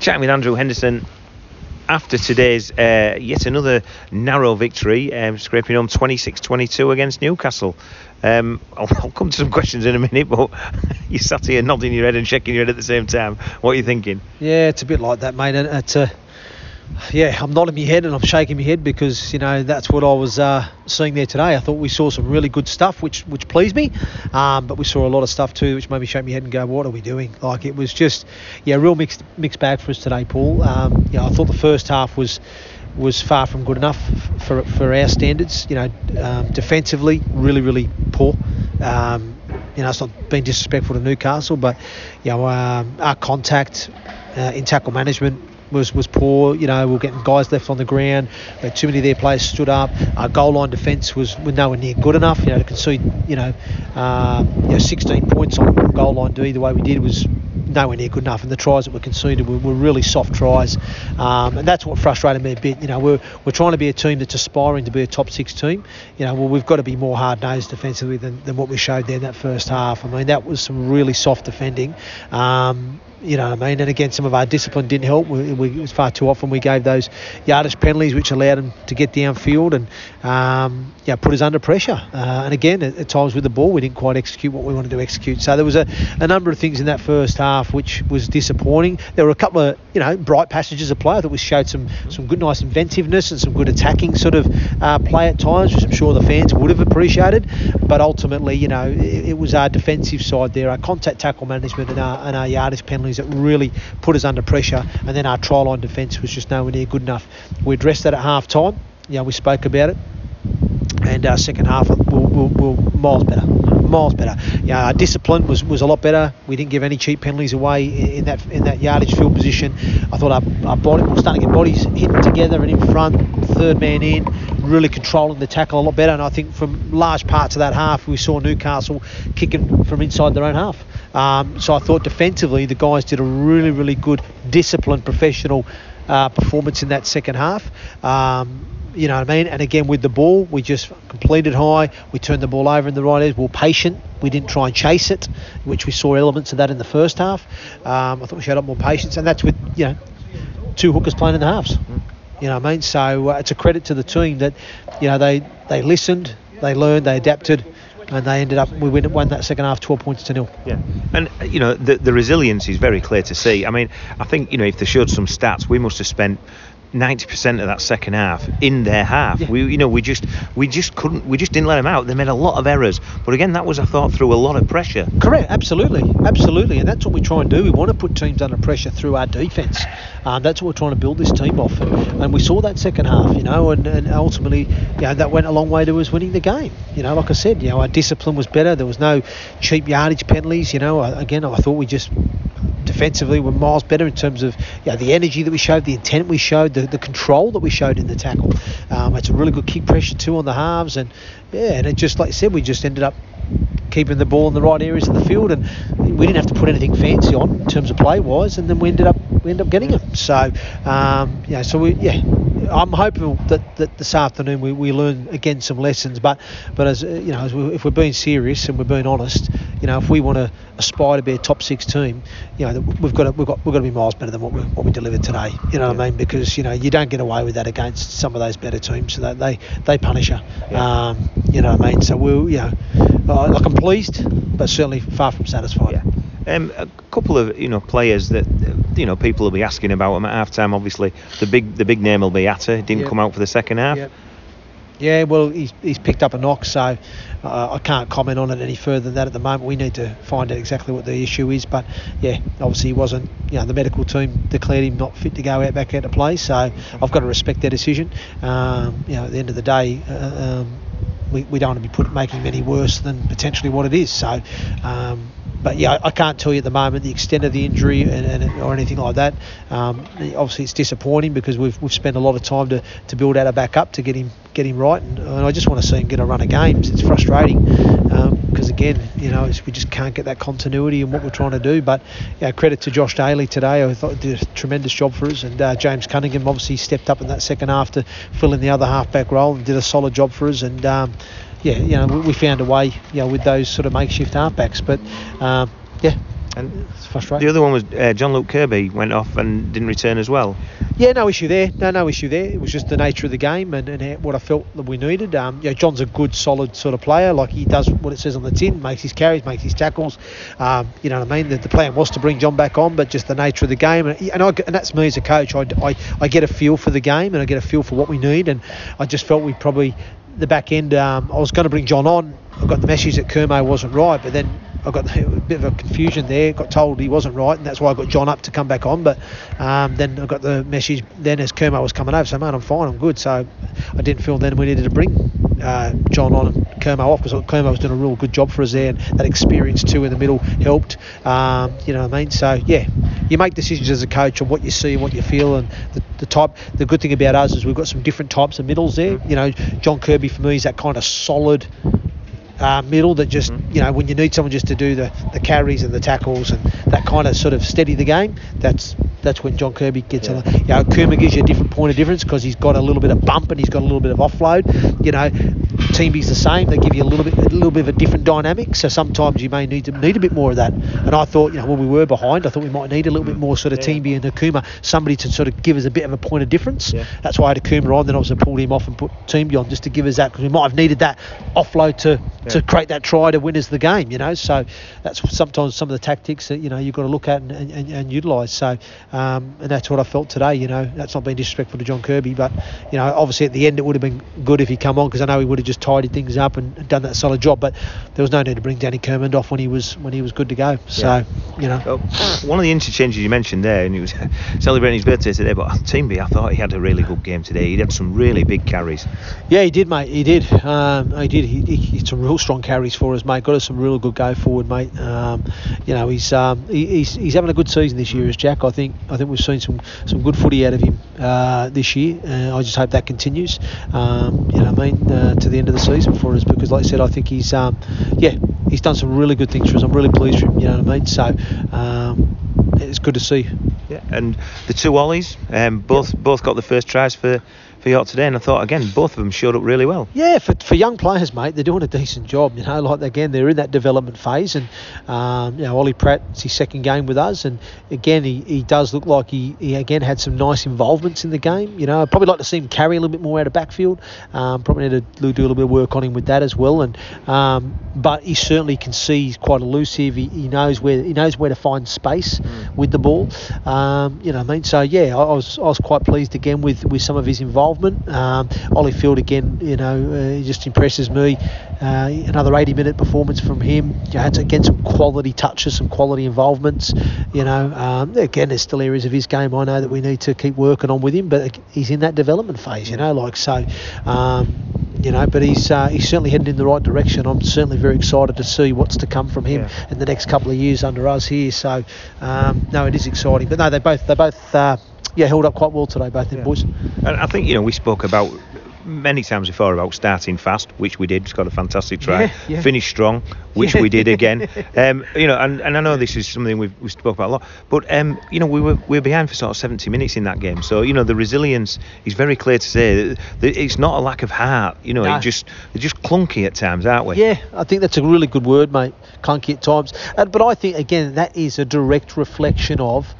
chatting with Andrew Henderson after today's uh, yet another narrow victory, um, scraping on 26-22 against Newcastle. Um, I'll, I'll, come to some questions in a minute, but you sat here nodding your head and shaking your head at the same time. What are you thinking? Yeah, it's a bit like that, mate. And it's a yeah, I'm nodding my head and I'm shaking my head because you know that's what I was uh, seeing there today. I thought we saw some really good stuff, which which pleased me, um, but we saw a lot of stuff too, which made me shake my head and go, "What are we doing?" Like it was just, yeah, real mixed mixed bag for us today, Paul. Um, yeah, I thought the first half was was far from good enough for for our standards. You know, um, defensively, really really poor. Um, you know, it's not being disrespectful to Newcastle, but you know, um, our contact uh, in tackle management was, was poor. You know, we are getting guys left on the ground. Too many of their players stood up. Our goal line defence was nowhere near good enough. You know, to concede, you know, uh, you know 16 points on goal line D the way we did was nowhere near good enough. And the tries that were conceded were, were really soft tries, um, and that's what frustrated me a bit. You know, we're we're trying to be a team that's aspiring to be a top six team. You know, well we've got to be more hard nosed defensively than, than what we showed there in that first half. I mean, that was some really soft defending. Um, you know what I mean? And again, some of our discipline didn't help. We, we, it was far too often we gave those yardage penalties, which allowed them to get downfield and um, yeah, put us under pressure. Uh, and again, at, at, times with the ball, we didn't quite execute what we wanted to execute. So there was a, a number of things in that first half which was disappointing. There were a couple of you know bright passages of play. I thought we showed some some good, nice inventiveness and some good attacking sort of uh, play at times, which I'm sure the fans would have appreciated. But ultimately, you know, it, it was our defensive side there, our contact tackle management and our, and our yardage penalties that really put us under pressure. And then our try line defence was just nowhere near good enough. We addressed that at half time. Yeah, we spoke about it. And our second half, we'll, we'll, we'll miles better miles better. Yeah, our discipline was, was a lot better. We didn't give any cheap penalties away in that in that yardage field position. I thought our, our body we were starting to get bodies hitting together and in front, third man in, really controlling the tackle a lot better. And I think from large parts of that half, we saw Newcastle kicking from inside their own half. Um, so I thought defensively, the guys did a really, really good, disciplined, professional uh, performance in that second half. Um, you know what I mean? And again, with the ball, we just completed high. We turned the ball over in the right edge. We were patient. We didn't try and chase it, which we saw elements of that in the first half. Um, I thought we showed up more patience, and that's with you know two hookers playing in the halves. You know what I mean? So uh, it's a credit to the team that you know they they listened, they learned, they adapted, and they ended up we win, won that second half 12 points to nil. Yeah, and you know the the resilience is very clear to see. I mean, I think you know if they showed some stats, we must have spent 90% of that second half in their half. Yeah. We, you know, we just, we just couldn't, we just didn't let them out. They made a lot of errors, but again, that was, I thought, through a lot of pressure. Correct, absolutely, absolutely, and that's what we try and do. We want to put teams under pressure through our defence. Um, that's what we're trying to build this team off, and we saw that second half, you know, and, and ultimately, you know, that went a long way to us winning the game. You know, like I said, you know, our discipline was better. There was no cheap yardage penalties. You know, again, I thought we just defensively were miles better in terms of you know, the energy that we showed, the intent we showed, the, the control that we showed in the tackle. Um, it's a really good kick pressure too on the halves, and yeah, and it just like I said, we just ended up keeping the ball in the right areas of the field, and we didn't have to put anything fancy on in terms of play wise, and then we ended up we ended up getting them. So um, yeah, so we yeah I'm hopeful that, that this afternoon we, we learn again some lessons. But but as you know, as we, if we're being serious and we're being honest, you know, if we want to aspire to be a top six team, you know, we've got to, we've got we've got to be miles better than what we what we delivered today. You know yeah. what I mean? Because you know you don't get away with that against some of those better teams. So they they punish you. Yeah. Um, you know what I mean? So we'll you know, like I'm pleased, but certainly far from satisfied. Yeah. Um, a couple of you know players that you know people will be asking about them at half time. Obviously, the big the big name will be Ata. Didn't yep. come out for the second half. Yep. Yeah, well, he's, he's picked up a knock, so uh, I can't comment on it any further than that at the moment. We need to find out exactly what the issue is, but yeah, obviously he wasn't. You know, the medical team declared him not fit to go out back out to play, so I've got to respect their decision. Um, you know, at the end of the day. Uh, um, we, we don't want to be put, making any worse than potentially what it is. So, um, but yeah, I can't tell you at the moment the extent of the injury and, and or anything like that. Um, obviously, it's disappointing because we've, we've spent a lot of time to, to build out a backup to get him get him right, and, and I just want to see him get a run of games. It's frustrating because um, again, you know, we just can't get that continuity in what we're trying to do. But credit to Josh Daly today. I thought did a tremendous job for us, and uh, James Cunningham obviously stepped up in that second half to fill in the other halfback role and did a solid job for us. And um, yeah, you know, we, we, found a way, you know, with those sort of makeshift halfbacks. But um, yeah, And frustrating. The other one was uh, John Luke Kirby went off and didn't return as well. Yeah, no issue there. No, no issue there. It was just the nature of the game and, and what I felt that we needed. Um, yeah, John's a good, solid sort of player. Like he does what it says on the tin, makes his carries, makes his tackles. Um, you know what I mean? The, the, plan was to bring John back on, but just the nature of the game. And, and, I, and that's me as a coach. I, I, I get a feel for the game and I get a feel for what we need. And I just felt we probably the back end. Um, I was going to bring John on. I got the message that Kermo wasn't right, but then I got a bit of a confusion there. Got told he wasn't right, and that's why I got John up to come back on. But um, then I got the message then as Kermo was coming over, so man, I'm fine, I'm good. So I didn't feel then we needed to bring uh, John on and Kermo off because Kermo was doing a real good job for us there, and that experience too in the middle helped. Um, you know what I mean? So yeah, you make decisions as a coach on what you see and what you feel, and the, the type. The good thing about us is we've got some different types of middles there. You know, John Kirby for me is that kind of solid uh, middle that just mm-hmm. you know when you need someone just to do the, the carries and the tackles and that kind of sort of steady the game that's that's when John Kirby gets yeah. a you know Kuma gives you a different point of difference because he's got a little bit of bump and he's got a little bit of offload you know Teanby's the same they give you a little bit a little bit of a different dynamic so sometimes you may need to need a bit more of that and I thought you know when we were behind I thought we might need a little bit more sort of yeah. Teanby and Akuma somebody to sort of give us a bit of a point of difference yeah. that's why I had Akuma on then I was pulled him off and put Teanby on just to give us that because we might have needed that offload to to create that try to win us the game, you know. So that's sometimes some of the tactics that you know you've got to look at and, and, and utilise. So um, and that's what I felt today. You know, that's not being disrespectful to John Kirby, but you know, obviously at the end it would have been good if he come on because I know he would have just tidied things up and done that solid job. But there was no need to bring Danny Kirmond off when he was when he was good to go. So yeah. you know, well, one of the interchanges you mentioned there, and he was celebrating his birthday today. But Teanby, I thought he had a really good game today. He had some really big carries. Yeah, he did, mate. He did. Um, he did. He, he, he some real strong carries for us, mate. Got us some real good go forward, mate. Um, you know, he's, um, he, he's he's having a good season this year as Jack. I think I think we've seen some some good footy out of him uh, this year. Uh, I just hope that continues. Um, you know, I mean, uh, to the end of the season for us because, like I said, I think he's um, yeah, he's done some really good things for us. I'm really pleased with him. You know what I mean? So um, it's good to see. Yeah, and the two Ollies, um, both both got the first tries for for York today, and I thought again both of them showed up really well. Yeah, for, for young players, mate, they're doing a decent job. You know, like again they're in that development phase, and um, you know Ollie Pratt, it's his second game with us, and again he, he does look like he, he again had some nice involvements in the game. You know, I'd probably like to see him carry a little bit more out of backfield. Um, probably need to do a little bit of work on him with that as well, and um, but he certainly can see he's quite elusive. He, he knows where he knows where to find space mm. with the ball. Um, you know, I mean, so yeah, I, I was I was quite pleased again with with some of his involvement involvement. Um, Ollie Field again, you know, uh, he just impresses me. Uh, another 80 minute performance from him. You know, again, some quality touches, some quality involvements. You know, um, again, there's still areas of his game I know that we need to keep working on with him, but he's in that development phase. You know, like so. Um, you know, but he's uh, he's certainly heading in the right direction. I'm certainly very excited to see what's to come from him yeah. in the next couple of years under us here. So, um, no, it is exciting. But no, they both they both uh, yeah, held up quite well today, both them yeah. boys. And I think you know we spoke about many times before about starting fast, which we did. It's got a fantastic try. Yeah, yeah. Finish strong, which we did again. Um, you know, and, and I know this is something we've we spoke about a lot, but um, you know we were we were behind for sort of 70 minutes in that game. So you know the resilience is very clear to say that it's not a lack of heart. You know, no. it just they're just clunky at times, aren't we? Yeah, I think that's a really good word, mate. Clunky at times, but I think again that is a direct reflection of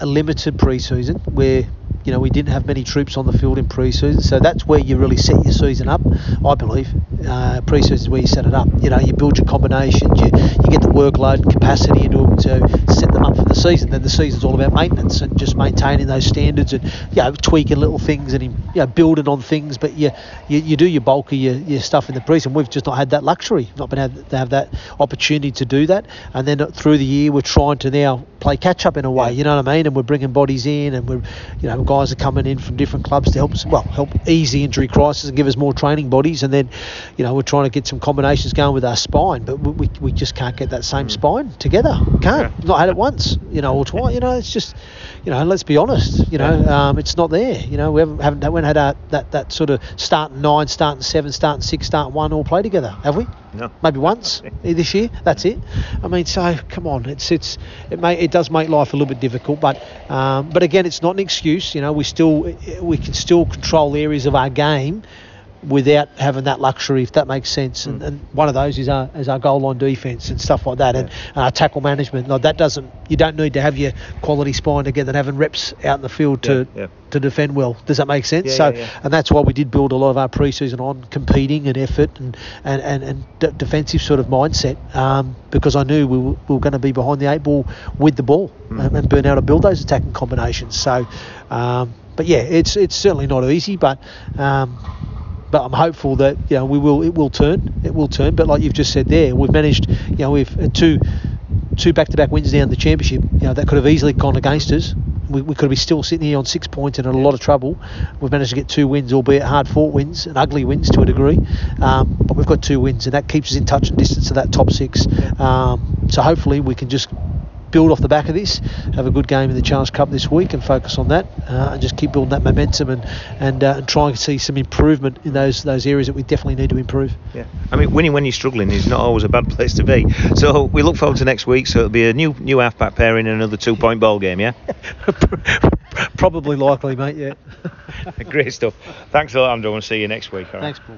a limited pre-season. Where you know we didn't have many troops on the field in pre-season, so that's where you really set your season up. I believe uh, pre-season is where you set it up. You know, you build your combinations, you, you get the workload and capacity into them to set them up for the season. Then the season's all about maintenance and just maintaining those standards and you know tweaking little things and you know building on things. But you you, you do your bulk of your, your stuff in the pre-season. We've just not had that luxury, not been able to have that opportunity to do that. And then through the year, we're trying to now play catch up in a way. You know what I mean? And we're bringing bodies in, and we're you know guys are coming in from different clubs to help us well help ease the injury crisis and give us more training bodies. And then you know we're trying to get some combinations going with our spine, but we, we, we just can't get that same mm. spine together. Can't yeah. not had it once, you know, or twice. You know, it's just you know, let's be honest, you know, um, it's not there. You know, we haven't, haven't, haven't had a, that, that sort of starting nine, starting seven, starting six, starting one all play together, have we? No. Maybe once this year. That's it. I mean, so come on, it's it's it may it does make life a little bit difficult, but um, but again, it's not an excuse. You know, we still we can still control areas of our game without having that luxury, if that makes sense. And, and one of those is our is our goal line defence and stuff like that, and uh, tackle management. That doesn't you don't need to have your quality spine together and having reps out in the field to Yeah, yeah. to defend well. Does that make sense? Yeah, so, yeah, yeah. and that's why we did build a lot of our pre-season on competing and effort and and and, and d- defensive sort of mindset um, because I knew we were, we were going to be behind the eight ball with the ball Mm. and, and being able to build those attacking combinations. So, um, but yeah, it's it's certainly not easy, but. Um, but I'm hopeful that you know we will it will turn it will turn. But like you've just said there, we've managed you know we've had two two back-to-back wins down the championship. You know that could have easily gone against us. We, we could be still sitting here on six points and in a lot of trouble. We've managed to get two wins, albeit hard-fought wins and ugly wins to a degree. Um, but we've got two wins, and that keeps us in touch and distance to that top six. Um, so hopefully we can just build off the back of this, have a good game in the Challenge Cup this week, and focus on that, uh, and just keep building that momentum and and, uh, and try and see some improvement in those those areas that we definitely need to improve. Yeah, I mean, winning when you're struggling is not always a bad place to be. So we look forward to next week. So it'll be a new new halfback pairing and another two point ball game. Yeah, Probably likely, mate. Yeah. great stuff. Thanks a lot, Andrew. and see you next week. all right? Thanks, Paul.